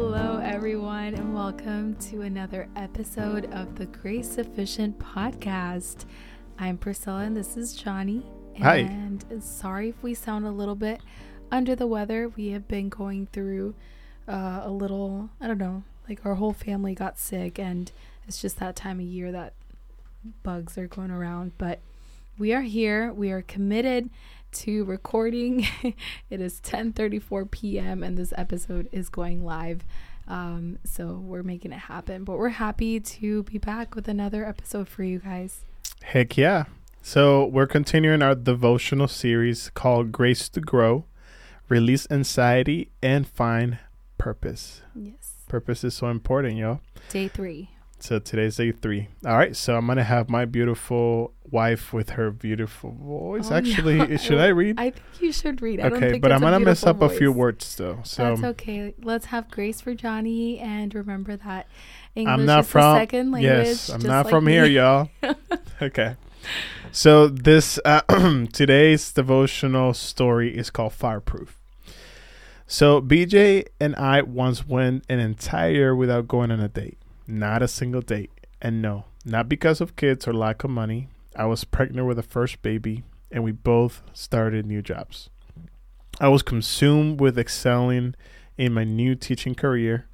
Hello, everyone, and welcome to another episode of the Grace Sufficient podcast. I'm Priscilla, and this is Johnnie. Hi. And sorry if we sound a little bit under the weather. We have been going through uh, a little, I don't know, like our whole family got sick, and it's just that time of year that bugs are going around. But we are here. We are committed to recording. it is 10:34 p.m. and this episode is going live. Um, so we're making it happen. But we're happy to be back with another episode for you guys. Heck yeah. So we're continuing our devotional series called Grace to Grow, Release Anxiety, and Find Purpose. Yes. Purpose is so important, y'all. Day three. So today's day three. All right, so I'm gonna have my beautiful wife with her beautiful voice. Oh, Actually, no. should I read? I think you should read. I don't okay, but I'm gonna mess up a few words though. So That's okay. Let's have grace for Johnnie and remember that English I'm not is from the second language. yes, I'm not like from here, y'all. okay. So this uh, today's devotional story is called Fireproof. So BJ and I once went an entire year without going on a date. Not a single date. And no, not because of kids or lack of money. I was pregnant with a first baby and we both started new jobs. I was consumed with excelling in my new teaching career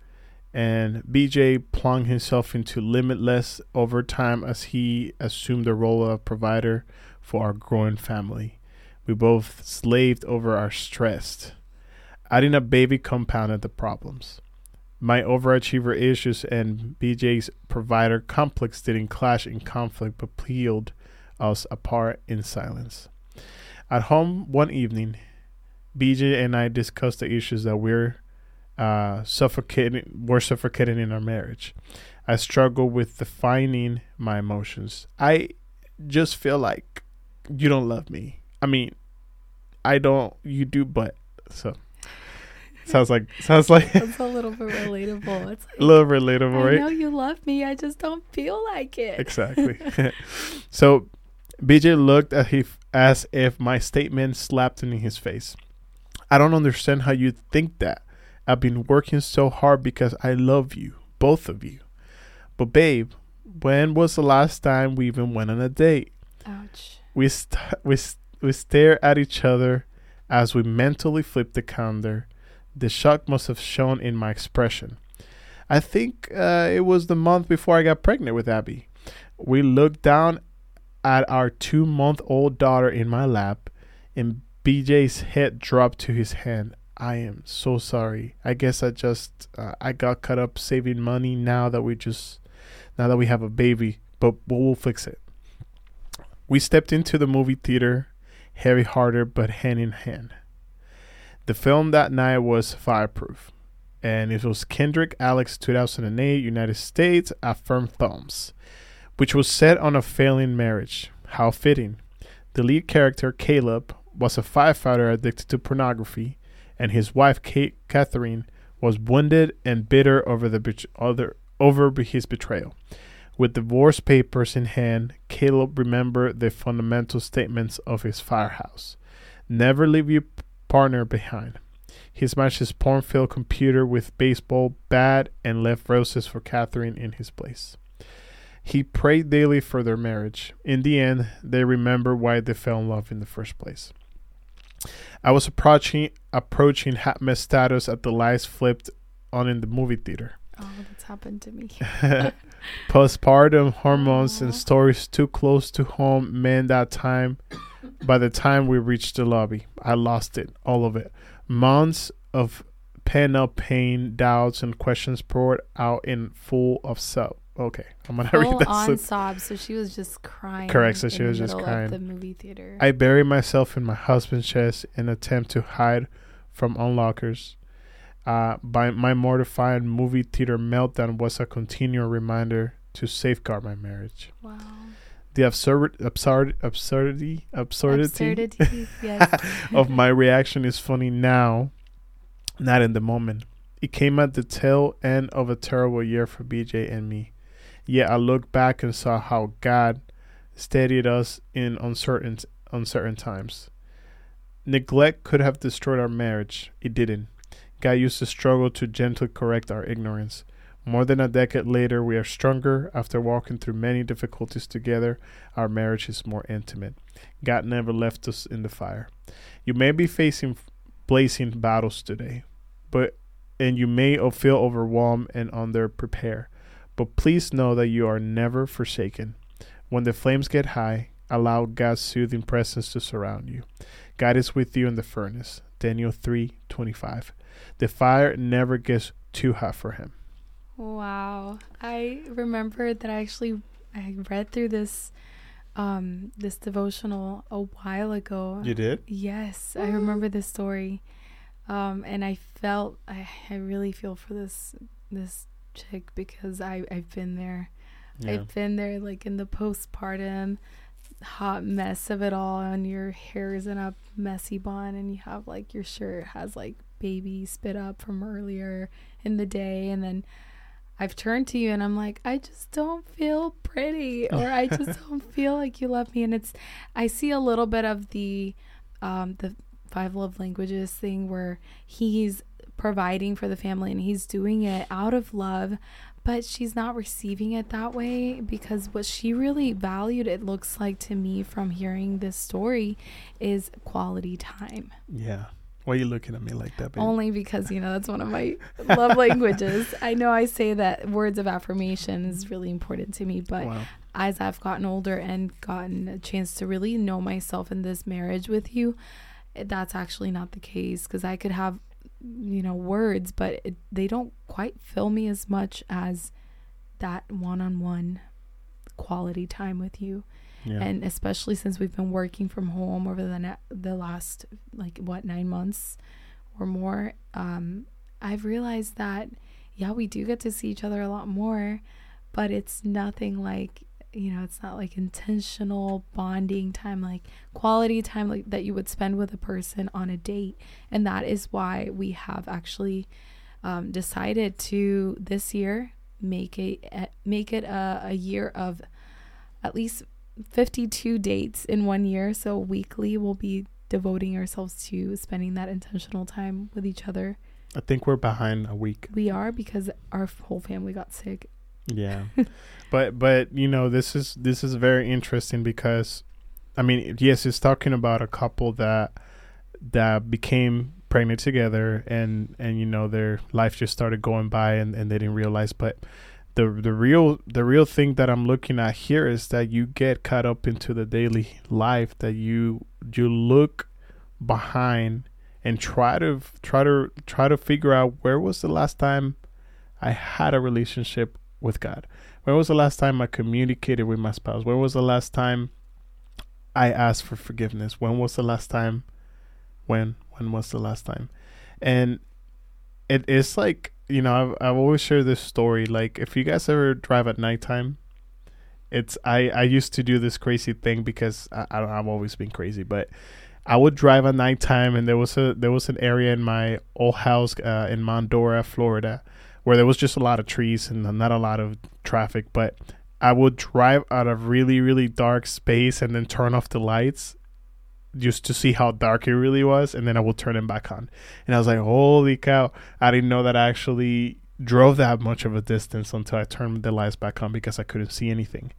and BJ plunged himself into limitless overtime as he assumed the role of provider for our growing family. We both slaved over our stress. Adding a baby compounded the problems. My overachiever issues and BJ's provider complex didn't clash in conflict but peeled us apart in silence. At home one evening, BJ and I discussed the issues that we're uh, suffocating were suffocating in our marriage. I struggle with defining my emotions. I just feel like you don't love me. I mean, I don't. You do, but so sounds like sounds like That's a little bit relatable. It's a little relatable, I right? know you love me. I just don't feel like it. Exactly. so BJ looked at him as if my statement slapped him in his face. I don't understand how you think that. I've been working so hard because I love you, both of you. But babe, when was the last time we even went on a date? Ouch. We st- we st- we stare at each other as we mentally flip the calendar. The shock must have shown in my expression. I think uh, it was the month before I got pregnant with Abby. We looked down at our two month old daughter in my lap, and BJ's head dropped to his hand. I am so sorry. I guess I just uh, I got caught up saving money now that we just now that we have a baby, but we'll fix it. We stepped into the movie theater, heavy hearted but hand in hand. The film that night was Fireproof, and it was Kendrick Alex 2008 United States Affirm Films, which was set on a failing marriage. How fitting. The lead character, Caleb, was a firefighter addicted to pornography, and his wife, Kate Catherine, was wounded and bitter over the bet- other over his betrayal. With divorce papers in hand, Caleb remembered the fundamental statements of his firehouse. Never leave your partner behind. He smashed his porn filled computer with baseball bat and left roses for Catherine in his place. He prayed daily for their marriage. In the end, they remember why they fell in love in the first place. I was approaching approaching hot mess status at the lights flipped on in the movie theater. Oh, that's happened to me. Postpartum hormones Aw. and stories too close to home meant that time. By the time we reached the lobby, I lost it, all of it. Months of pent up pain, doubts, and questions poured out in full of self. Okay, I'm gonna Full read that. on so- sobs, so she was just crying. Correct, so she was just crying. The movie theater. I buried myself in my husband's chest in attempt to hide from unlockers. Uh, by my mortifying movie theater meltdown was a continual reminder to safeguard my marriage. wow. The absurd, absurd, absurdity, absurdity, Absurdity. yes. of my reaction is funny now, not in the moment. It came at the tail end of a terrible year for BJ and me. Yet I looked back and saw how God steadied us in uncertain uncertain times. Neglect could have destroyed our marriage. It didn't. God used the struggle to gently correct our ignorance. More than a decade later, we are stronger. After walking through many difficulties together, our marriage is more intimate. God never left us in the fire. You may be facing blazing battles today, but and you may feel overwhelmed and underprepared. But please know that you are never forsaken. When the flames get high, allow God's soothing presence to surround you. God is with you in the furnace. Daniel 3:25. The fire never gets too hot for him. Wow. I remember that I actually I read through this um this devotional a while ago. You did? Yes, I remember this story. Um and I felt I, I really feel for this this chick because I I've been there. Yeah. I've been there like in the postpartum hot mess of it all and your hair is in a messy bun and you have like your shirt has like baby spit up from earlier in the day and then I've turned to you and I'm like, I just don't feel pretty or I just don't feel like you love me. And it's, I see a little bit of the, um, the five love languages thing where he's providing for the family and he's doing it out of love, but she's not receiving it that way because what she really valued, it looks like to me from hearing this story, is quality time. Yeah. Why are you looking at me like that? Babe? Only because you know that's one of my love languages. I know I say that words of affirmation is really important to me, but wow. as I've gotten older and gotten a chance to really know myself in this marriage with you, that's actually not the case because I could have you know words, but it, they don't quite fill me as much as that one-on-one quality time with you. Yeah. And especially since we've been working from home over the ne- the last like what 9 months or more, um I've realized that yeah, we do get to see each other a lot more, but it's nothing like you know, it's not like intentional bonding time, like quality time like that you would spend with a person on a date. And that is why we have actually um, decided to this year make it make it a, a year of at least 52 dates in one year. So weekly, we'll be devoting ourselves to spending that intentional time with each other. I think we're behind a week. We are because our whole family got sick. Yeah. but but you know, this is this is very interesting because I mean, yes, it's talking about a couple that that became pregnant together and and you know, their life just started going by and, and they didn't realize but the the real the real thing that I'm looking at here is that you get caught up into the daily life that you you look behind and try to try to try to figure out where was the last time I had a relationship with God. When was the last time I communicated with my spouse? When was the last time I asked for forgiveness? When was the last time when when was the last time? And it is like you know, I've I've always shared this story. Like, if you guys ever drive at nighttime, it's I I used to do this crazy thing because I, I I've always been crazy, but I would drive at nighttime, and there was a there was an area in my old house uh, in Mount Dora, Florida, where there was just a lot of trees and not a lot of traffic, but I would drive out of really really dark space and then turn off the lights just to see how dark it really was, and then I will turn it back on. And I was like, holy cow! I didn't know that I actually drove that much of a distance until I turned the lights back on because I couldn't see anything.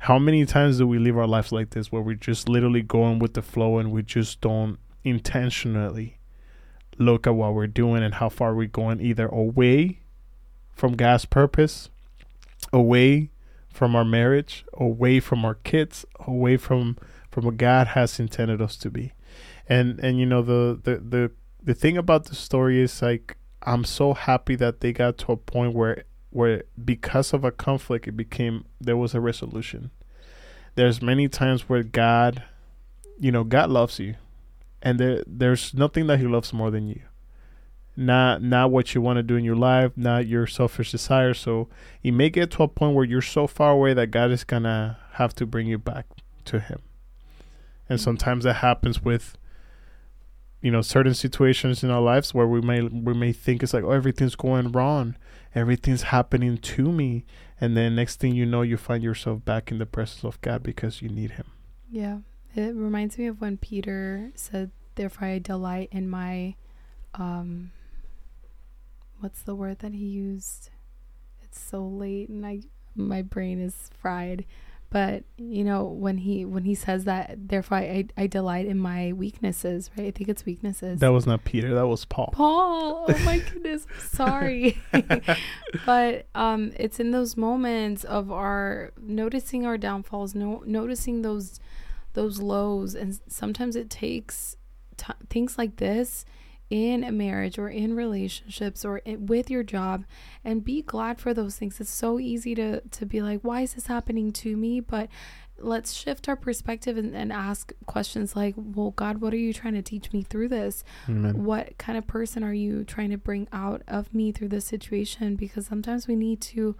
How many times do we live our lives like this, where we're just literally going with the flow and we just don't intentionally look at what we're doing and how far we're going, either away from God's purpose, away from our marriage, away from our kids, away from from what God has intended us to be. And and you know the the the the thing about the story is like I'm so happy that they got to a point where where because of a conflict it became there was a resolution. There's many times where God you know God loves you and there there's nothing that he loves more than you. Not not what you want to do in your life, not your selfish desires. So it may get to a point where you're so far away that God is gonna have to bring you back to him and sometimes that happens with you know certain situations in our lives where we may we may think it's like oh everything's going wrong everything's happening to me and then next thing you know you find yourself back in the presence of god because you need him yeah it reminds me of when peter said therefore i delight in my um what's the word that he used? It's so late and I my brain is fried. But you know when he when he says that, therefore I I delight in my weaknesses, right? I think it's weaknesses. That was not Peter. That was Paul. Paul. Oh my goodness. Sorry. but um it's in those moments of our noticing our downfalls, no, noticing those those lows and sometimes it takes t- things like this in a marriage or in relationships or in, with your job and be glad for those things. It's so easy to to be like, why is this happening to me? But let's shift our perspective and, and ask questions like, well, God, what are you trying to teach me through this? Amen. What kind of person are you trying to bring out of me through this situation? Because sometimes we need to,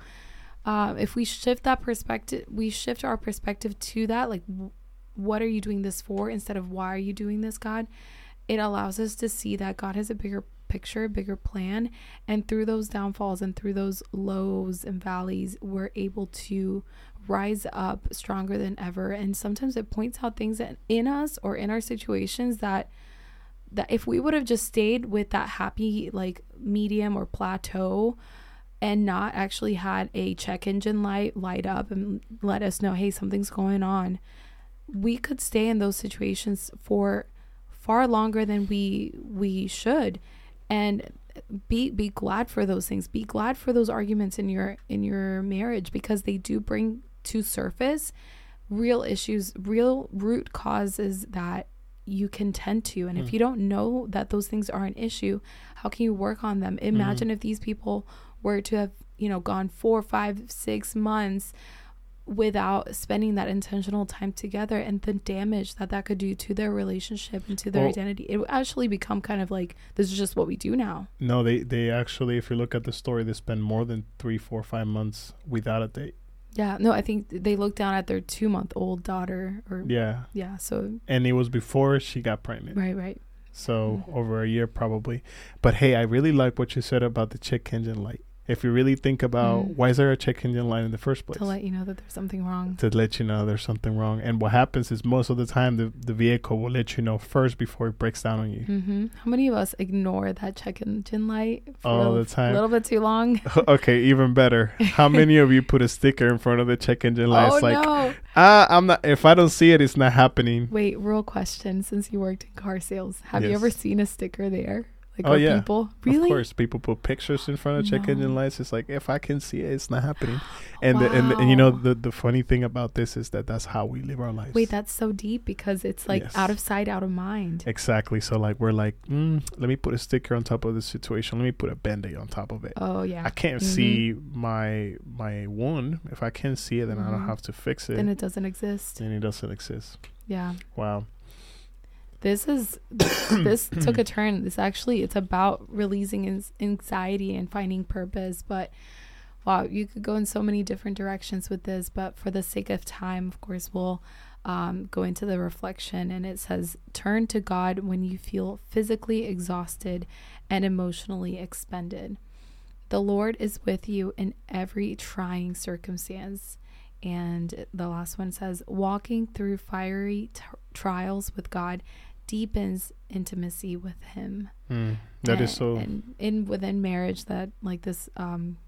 uh, if we shift that perspective, we shift our perspective to that, like, w- what are you doing this for instead of why are you doing this, God? It allows us to see that God has a bigger picture, a bigger plan. And through those downfalls and through those lows and valleys, we're able to rise up stronger than ever. And sometimes it points out things that in us or in our situations that that if we would have just stayed with that happy like medium or plateau and not actually had a check engine light light up and let us know hey something's going on we could stay in those situations for far longer than we we should and be be glad for those things be glad for those arguments in your in your marriage because they do bring to surface real issues real root causes that you can tend to and mm. if you don't know that those things are an issue how can you work on them imagine mm. if these people were to have you know gone four five six months without spending that intentional time together and the damage that that could do to their relationship and to their well, identity. It would actually become kind of like this is just what we do now. No they they actually if you look at the story they spend more than three four five months without a date. Yeah no i think they looked down at their two month old daughter or yeah. Yeah so and it was before she got pregnant. Right right. So mm-hmm. over a year probably. But hey i really like what you said about the check engine light if you really think about mm. why is there a check engine light in the first place? to let you know that there's something wrong. To let you know there's something wrong. And what happens is most of the time the, the vehicle will let you know first before it breaks down on you. Mm-hmm. how many of us ignore that check engine light for all the time. a little bit too long? Okay even better. How many of you put a sticker in front of the check engine light? Oh, it's like no. ah i'm not if i don't see it it's not happening. Wait real question. Since you worked in car sales have yes. you ever seen a sticker there like oh yeah, people really? Of course, people put pictures in front of check no. engine lights. It's like if I can see it, it's not happening. And wow. the, and, the, and you know the the funny thing about this is that that's how we live our lives. Wait, that's so deep because it's like yes. out of sight, out of mind. Exactly. So like we're like, mm, let me put a sticker on top of the situation. Let me put a band-aid on top of it. Oh yeah. I can't mm-hmm. see my my wound. If I can't see it, then mm-hmm. I don't mm-hmm. have to fix it. Then it doesn't exist. Then it doesn't exist. Yeah. Wow this is this took a turn. This actually it's about releasing anxiety and finding purpose but wow you could go in so many different directions with this but for the sake of time of course we'll um, go into the reflection and it says turn to god when you feel physically exhausted and emotionally expended. The lord is with you in every trying circumstance. And the last one says walking through fiery t- trials with god deepens intimacy with him. Mm, that and, is so. And in within marriage, that like this um,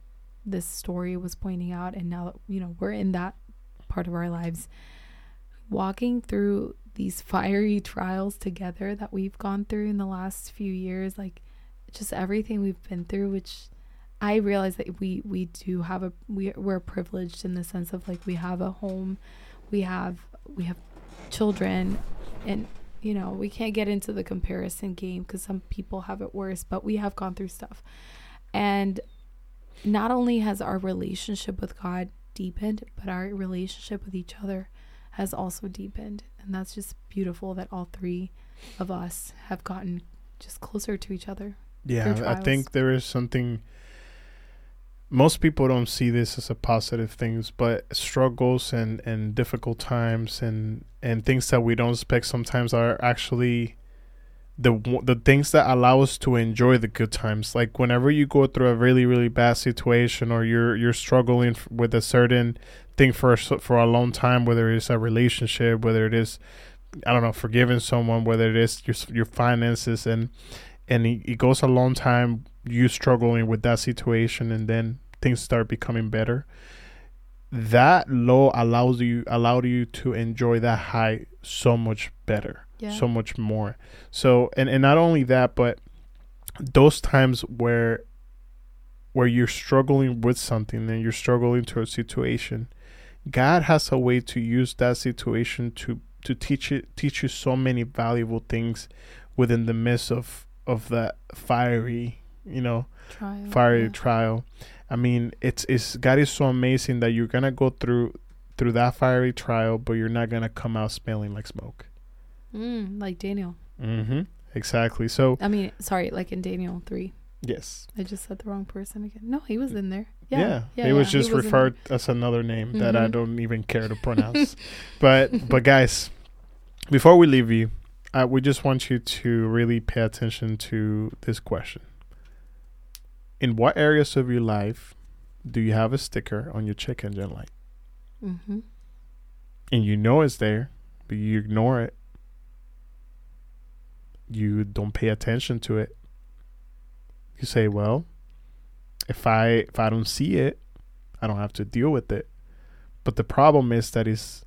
this story was pointing out, and now that you know we're in that part of our lives, walking through these fiery trials together that we've gone through in the last few years, like just everything we've been through, which I realize that we we do have a we we're privileged in the sense of like we have a home, we have we have children, and you know, we can't get into the comparison game because some people have it worse, but we have gone through stuff. And not only has our relationship with God deepened, but our relationship with each other has also deepened. And that's just beautiful that all three of us have gotten just closer to each other. Yeah, I think there is something most people don't see this as a positive things, but struggles and, and difficult times and, and things that we don't expect sometimes are actually the the things that allow us to enjoy the good times. Like whenever you go through a really really bad situation or you're you're struggling with a certain thing for a, for a long time, whether it's a relationship, whether it is I don't know forgiving someone, whether it is your your finances and and it, it goes a long time you struggling with that situation and then things start becoming better that low allows you allowed you to enjoy that high so much better Yeah. so much more so and and not only that but those times where where you're struggling with something and you're struggling to a situation god has a way to use that situation to to teach it teach you so many valuable things within the midst of of that fiery you know trial. fiery yeah. trial i mean it's it's god is so amazing that you're gonna go through through that fiery trial but you're not gonna come out smelling like smoke Mm, like Daniel. mm-hmm exactly so I mean, sorry, like in Daniel 3. yes I just said the wrong person again. No, he was in there. yeah, Yeah. yeah it was yeah, just there. referred as another name that i Mhm. don't even care to pronounce but but guys before we leave you uh, we just want you to really pay attention to this question in what areas of your life do you have a sticker on your check engine light? Mm-hmm. and you know it's there but you ignore it. You don't pay attention to it. You say well if i if i don't see it i don't have to deal with it. But the problem is that is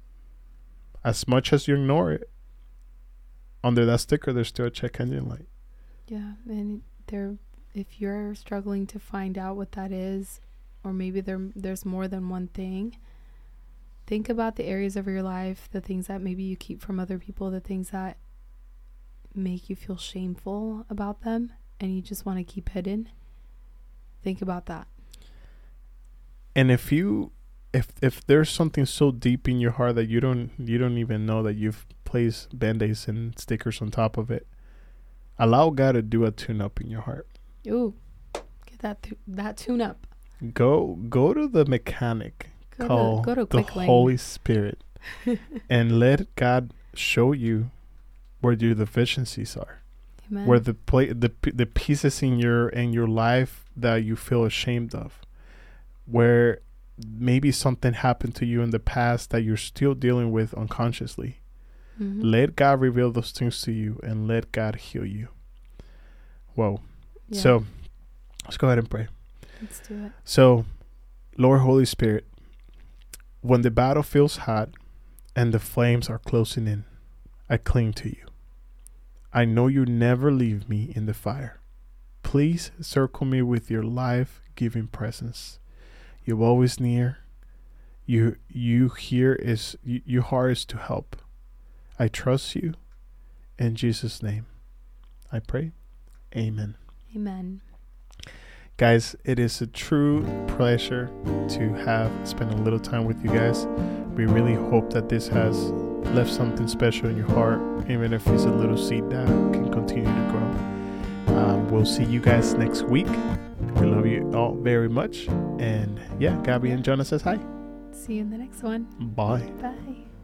as much as you ignore it under that sticker there's still a check engine light. Yeah, and it there, if you're struggling to find out what that is, or maybe there there's more than one thing. Think about the areas of your life, the things that maybe you keep from other people, the things that make you feel shameful about them, and you just want to keep hidden. Think about that. and if you if if there's something so deep in your heart that you don't you don't even know that you've placed band-aids and stickers on top of it allow god to do a tune-up in your heart Ooh, get that th- that tune up. go go to the mechanic Go call to go to the Quick Lane. holy spirit and let god show you where your deficiencies are Amen. where the play the the pieces in your in your life that you feel ashamed of where maybe something happened to you in the past that you're still dealing with unconsciously Mhm. let god reveal those things to you and let god heal you whoa Yeah, so let's go ahead and pray. Let's do it. so lord holy spirit when the battle feels hot and the flames are closing in i cling to you. I know you never leave me in the fire. Please circle me with your life-giving presence. You're always near. You you here is you, your heart is to help. I trust you. In jesus name i pray. Amen Amen. guys it is a true pleasure to have spent a little time with you guys we really hope that this has left something special in your heart even if it's a little seed that can continue to grow um, we'll see you guys next week we love you all very much and yeah gabby and jonah says hi See you in the next one. bye Bye.